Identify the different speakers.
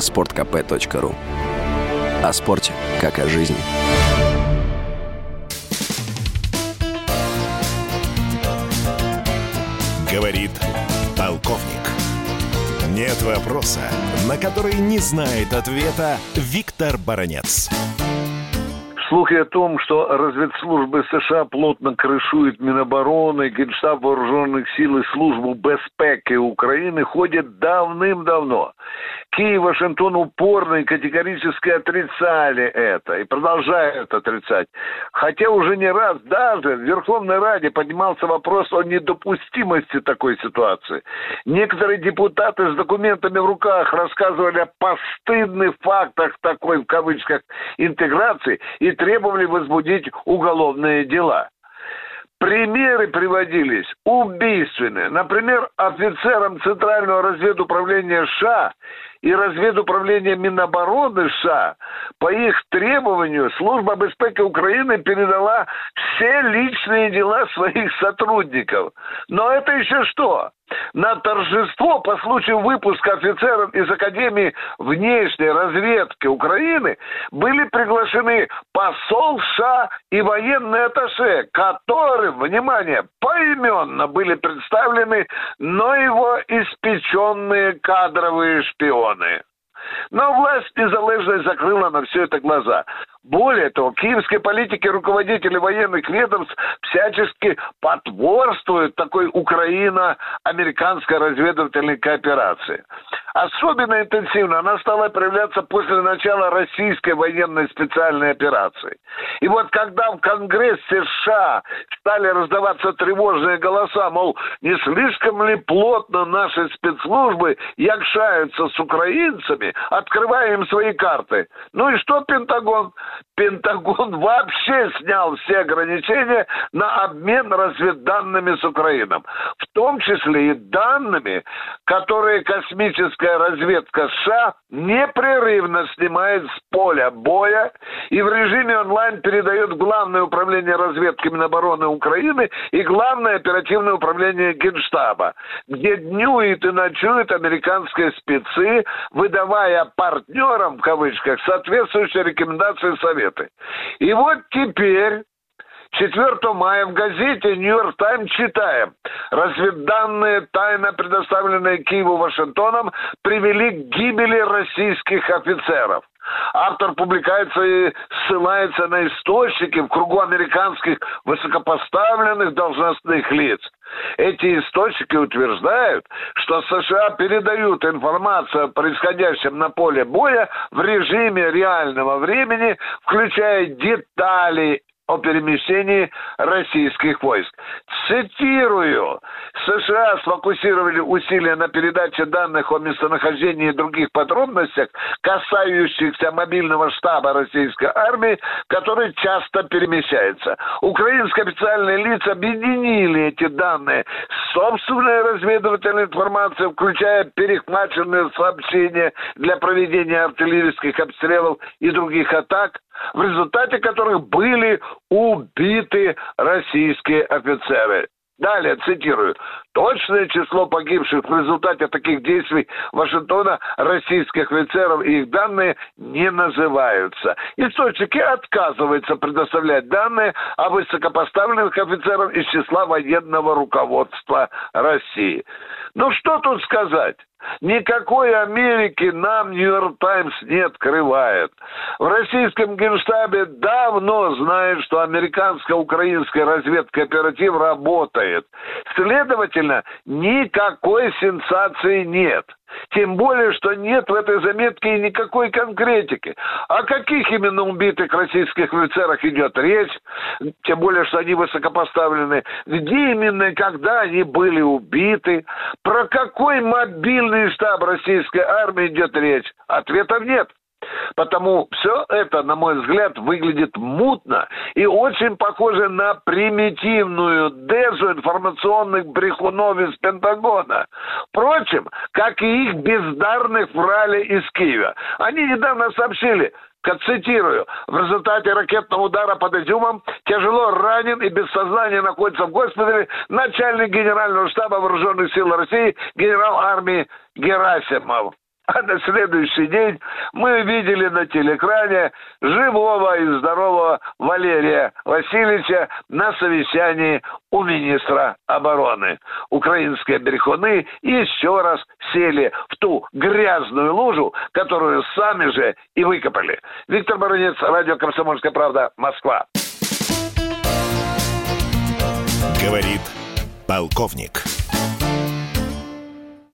Speaker 1: sportkp.ru О спорте, как о жизни.
Speaker 2: Говорит полковник. Нет вопроса, на который не знает ответа Виктор Баранец.
Speaker 3: Слухи о том, что разведслужбы США плотно крышуют Минобороны, Генштаб Вооруженных сил и службу безпеки Украины ходят давным-давно. Киев и Вашингтон упорно и категорически отрицали это и продолжают отрицать. Хотя уже не раз даже в Верховной Раде поднимался вопрос о недопустимости такой ситуации. Некоторые депутаты с документами в руках рассказывали о постыдных фактах такой, в кавычках, интеграции и требовали возбудить уголовные дела. Примеры приводились убийственные. Например, офицерам Центрального разведуправления США и разведуправления Минобороны США по их требованию служба безпеки Украины передала все личные дела своих сотрудников. Но это еще что? На торжество по случаю выпуска офицеров из Академии внешней разведки Украины были приглашены посол США и военный атташе, которым, внимание, поименно были представлены, но его испеченные кадровые шпионы. Но власть незалежность закрыла на все это глаза. Более того, киевские политики, руководители военных ведомств всячески потворствуют такой Украино-американской разведывательной кооперации. Особенно интенсивно она стала проявляться после начала российской военной специальной операции. И вот когда в Конгрессе США стали раздаваться тревожные голоса, мол, не слишком ли плотно наши спецслужбы якшаются с украинцами, открывая им свои карты. Ну и что Пентагон? Пентагон вообще снял все ограничения на обмен разведданными с Украиной. В том числе и данными, которые космическая разведка США непрерывно снимает с поля боя и в режиме онлайн передает Главное управление разведки Минобороны Украины и Главное оперативное управление Генштаба, где днюют и ночуют американские спецы, выдавая партнерам, в кавычках, соответствующие рекомендации Советы. И вот теперь 4 мая в газете «Нью-Йорк Таймс» читаем. Разведданные, тайно предоставленные Киеву Вашингтоном, привели к гибели российских офицеров. Автор публикации ссылается на источники в кругу американских высокопоставленных должностных лиц. Эти источники утверждают, что США передают информацию о происходящем на поле боя в режиме реального времени, включая детали о перемещении российских войск. Цитирую. США сфокусировали усилия на передаче данных о местонахождении и других подробностях, касающихся мобильного штаба российской армии, который часто перемещается. Украинские официальные лица объединили эти данные с собственной разведывательной информацией, включая перехваченные сообщения для проведения артиллерийских обстрелов и других атак, в результате которых были убиты российские офицеры. Далее, цитирую. Точное число погибших в результате таких действий Вашингтона российских офицеров и их данные не называются. Источники отказываются предоставлять данные о высокопоставленных офицерах из числа военного руководства России. Ну что тут сказать? Никакой Америки нам Нью-Йорк Таймс не открывает. В российском генштабе давно знают, что американско-украинская разведка оператив работает. Следовательно, никакой сенсации нет. Тем более, что нет в этой заметке никакой конкретики. О каких именно убитых российских офицерах идет речь? Тем более, что они высокопоставлены. Где именно и когда они были убиты? Про какой мобильный штаб российской армии идет речь? Ответов нет. Потому все это, на мой взгляд, выглядит мутно и очень похоже на примитивную дезу информационных брехунов из Пентагона. Впрочем, как и их бездарных врали из Киева. Они недавно сообщили, Цитирую. В результате ракетного удара под Изюмом тяжело ранен и без сознания находится в госпитале начальник генерального штаба вооруженных сил России генерал армии Герасимов. А на следующий день мы видели на телекране живого и здорового Валерия Васильевича на совещании у министра обороны. Украинские брехуны еще раз сели в ту грязную лужу, которую сами же и выкопали. Виктор Баранец, радио «Комсомольская правда», Москва.
Speaker 2: Говорит полковник.